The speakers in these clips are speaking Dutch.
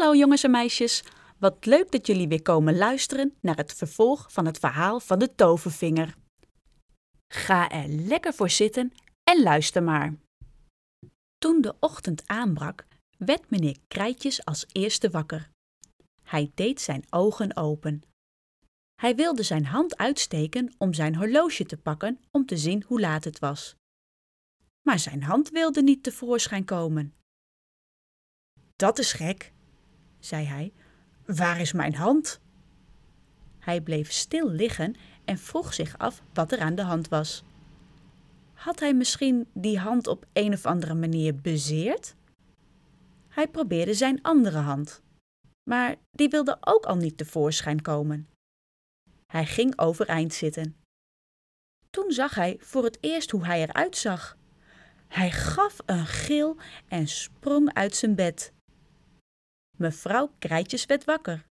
Hallo jongens en meisjes, wat leuk dat jullie weer komen luisteren naar het vervolg van het verhaal van de tovervinger. Ga er lekker voor zitten en luister maar. Toen de ochtend aanbrak, werd meneer Krijtjes als eerste wakker. Hij deed zijn ogen open. Hij wilde zijn hand uitsteken om zijn horloge te pakken om te zien hoe laat het was. Maar zijn hand wilde niet tevoorschijn komen. Dat is gek, zei hij. Waar is mijn hand? Hij bleef stil liggen en vroeg zich af wat er aan de hand was. Had hij misschien die hand op een of andere manier bezeerd? Hij probeerde zijn andere hand, maar die wilde ook al niet tevoorschijn komen. Hij ging overeind zitten. Toen zag hij voor het eerst hoe hij eruit zag. Hij gaf een gil en sprong uit zijn bed. Mevrouw Krijtjes werd wakker.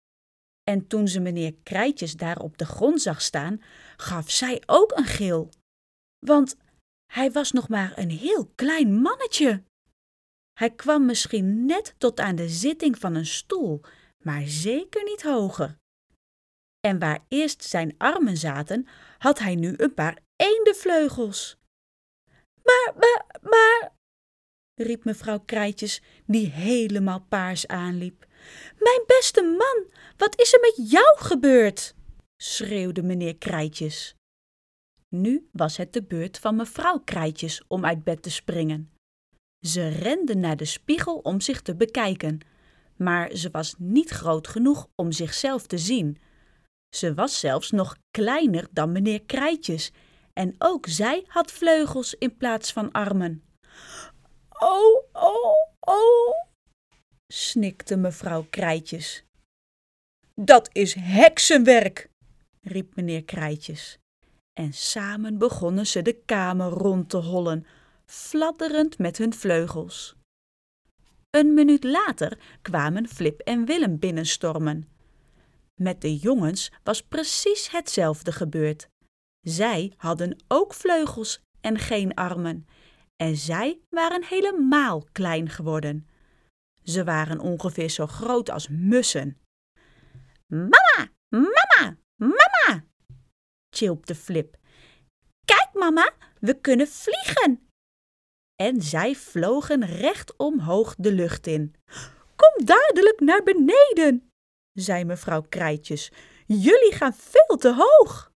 En toen ze meneer Krijtjes daar op de grond zag staan, gaf zij ook een gil. Want hij was nog maar een heel klein mannetje. Hij kwam misschien net tot aan de zitting van een stoel, maar zeker niet hoger. En waar eerst zijn armen zaten, had hij nu een paar eendenvleugels. Maar, maar, maar, riep mevrouw Krijtjes, die helemaal paars aanliep. Mijn beste man, wat is er met jou gebeurd? schreeuwde meneer Krijtjes. Nu was het de beurt van mevrouw Krijtjes om uit bed te springen. Ze rende naar de spiegel om zich te bekijken, maar ze was niet groot genoeg om zichzelf te zien. Ze was zelfs nog kleiner dan meneer Krijtjes en ook zij had vleugels in plaats van armen. Oh, oh, oh, snikte mevrouw Krijtjes. Dat is heksenwerk, riep meneer Krijtjes. En samen begonnen ze de kamer rond te hollen, fladderend met hun vleugels. Een minuut later kwamen Flip en Willem binnenstormen. Met de jongens was precies hetzelfde gebeurd. Zij hadden ook vleugels en geen armen, en zij waren helemaal klein geworden. Ze waren ongeveer zo groot als mussen. Mama, mama, mama, tjilpte Flip. Kijk, mama, we kunnen vliegen. En zij vlogen recht omhoog de lucht in. Kom dadelijk naar beneden, zei mevrouw Krijtjes. Jullie gaan veel te hoog.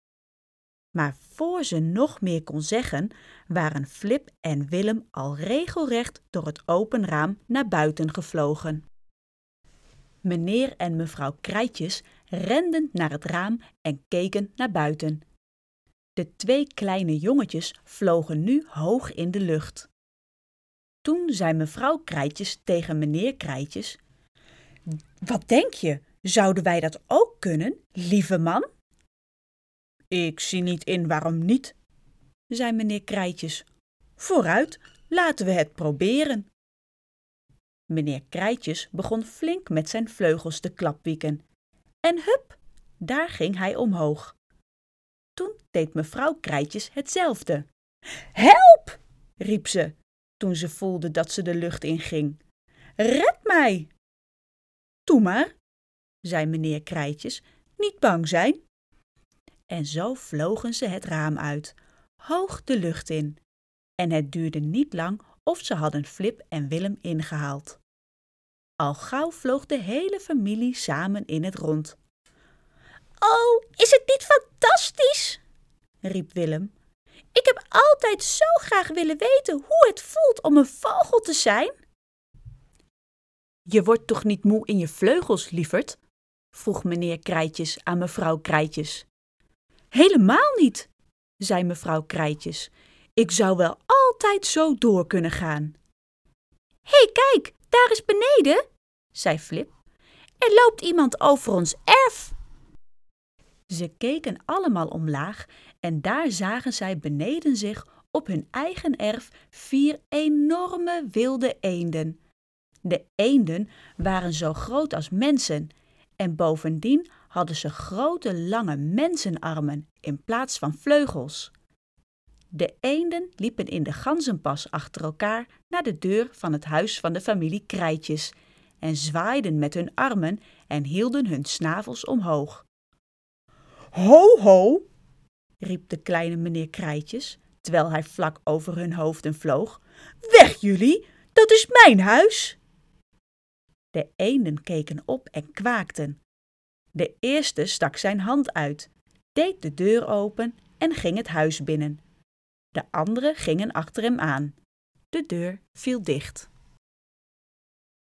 Maar voor ze nog meer kon zeggen, waren Flip en Willem al regelrecht door het open raam naar buiten gevlogen. Meneer en mevrouw Krijtjes renden naar het raam en keken naar buiten. De twee kleine jongetjes vlogen nu hoog in de lucht. Toen zei mevrouw Krijtjes tegen meneer Krijtjes: Wat denk je, zouden wij dat ook kunnen, lieve man? Ik zie niet in waarom niet, zei meneer Krijtjes. Vooruit, laten we het proberen. Meneer Krijtjes begon flink met zijn vleugels te klapwieken. En hup, daar ging hij omhoog. Toen deed mevrouw Krijtjes hetzelfde. Help! riep ze, toen ze voelde dat ze de lucht inging. Red mij! Doe maar, zei meneer Krijtjes, niet bang zijn. En zo vlogen ze het raam uit, hoog de lucht in. En het duurde niet lang of ze hadden Flip en Willem ingehaald. Al gauw vloog de hele familie samen in het rond. Oh, is het niet fantastisch? riep Willem. Ik heb altijd zo graag willen weten hoe het voelt om een vogel te zijn. Je wordt toch niet moe in je vleugels, lieverd? vroeg meneer Krijtjes aan mevrouw Krijtjes. Helemaal niet, zei mevrouw Krijtjes. Ik zou wel altijd zo door kunnen gaan. Hé, hey, kijk, daar is beneden, zei Flip. Er loopt iemand over ons erf. Ze keken allemaal omlaag en daar zagen zij beneden zich op hun eigen erf vier enorme wilde eenden. De eenden waren zo groot als mensen en bovendien hadden ze grote lange mensenarmen in plaats van vleugels. De eenden liepen in de ganzenpas achter elkaar naar de deur van het huis van de familie Krijtjes en zwaaiden met hun armen en hielden hun snavels omhoog. Ho, ho, riep de kleine meneer Krijtjes, terwijl hij vlak over hun hoofden vloog. Weg jullie, dat is mijn huis! De eenden keken op en kwaakten. De eerste stak zijn hand uit, deed de deur open en ging het huis binnen. De anderen gingen achter hem aan. De deur viel dicht.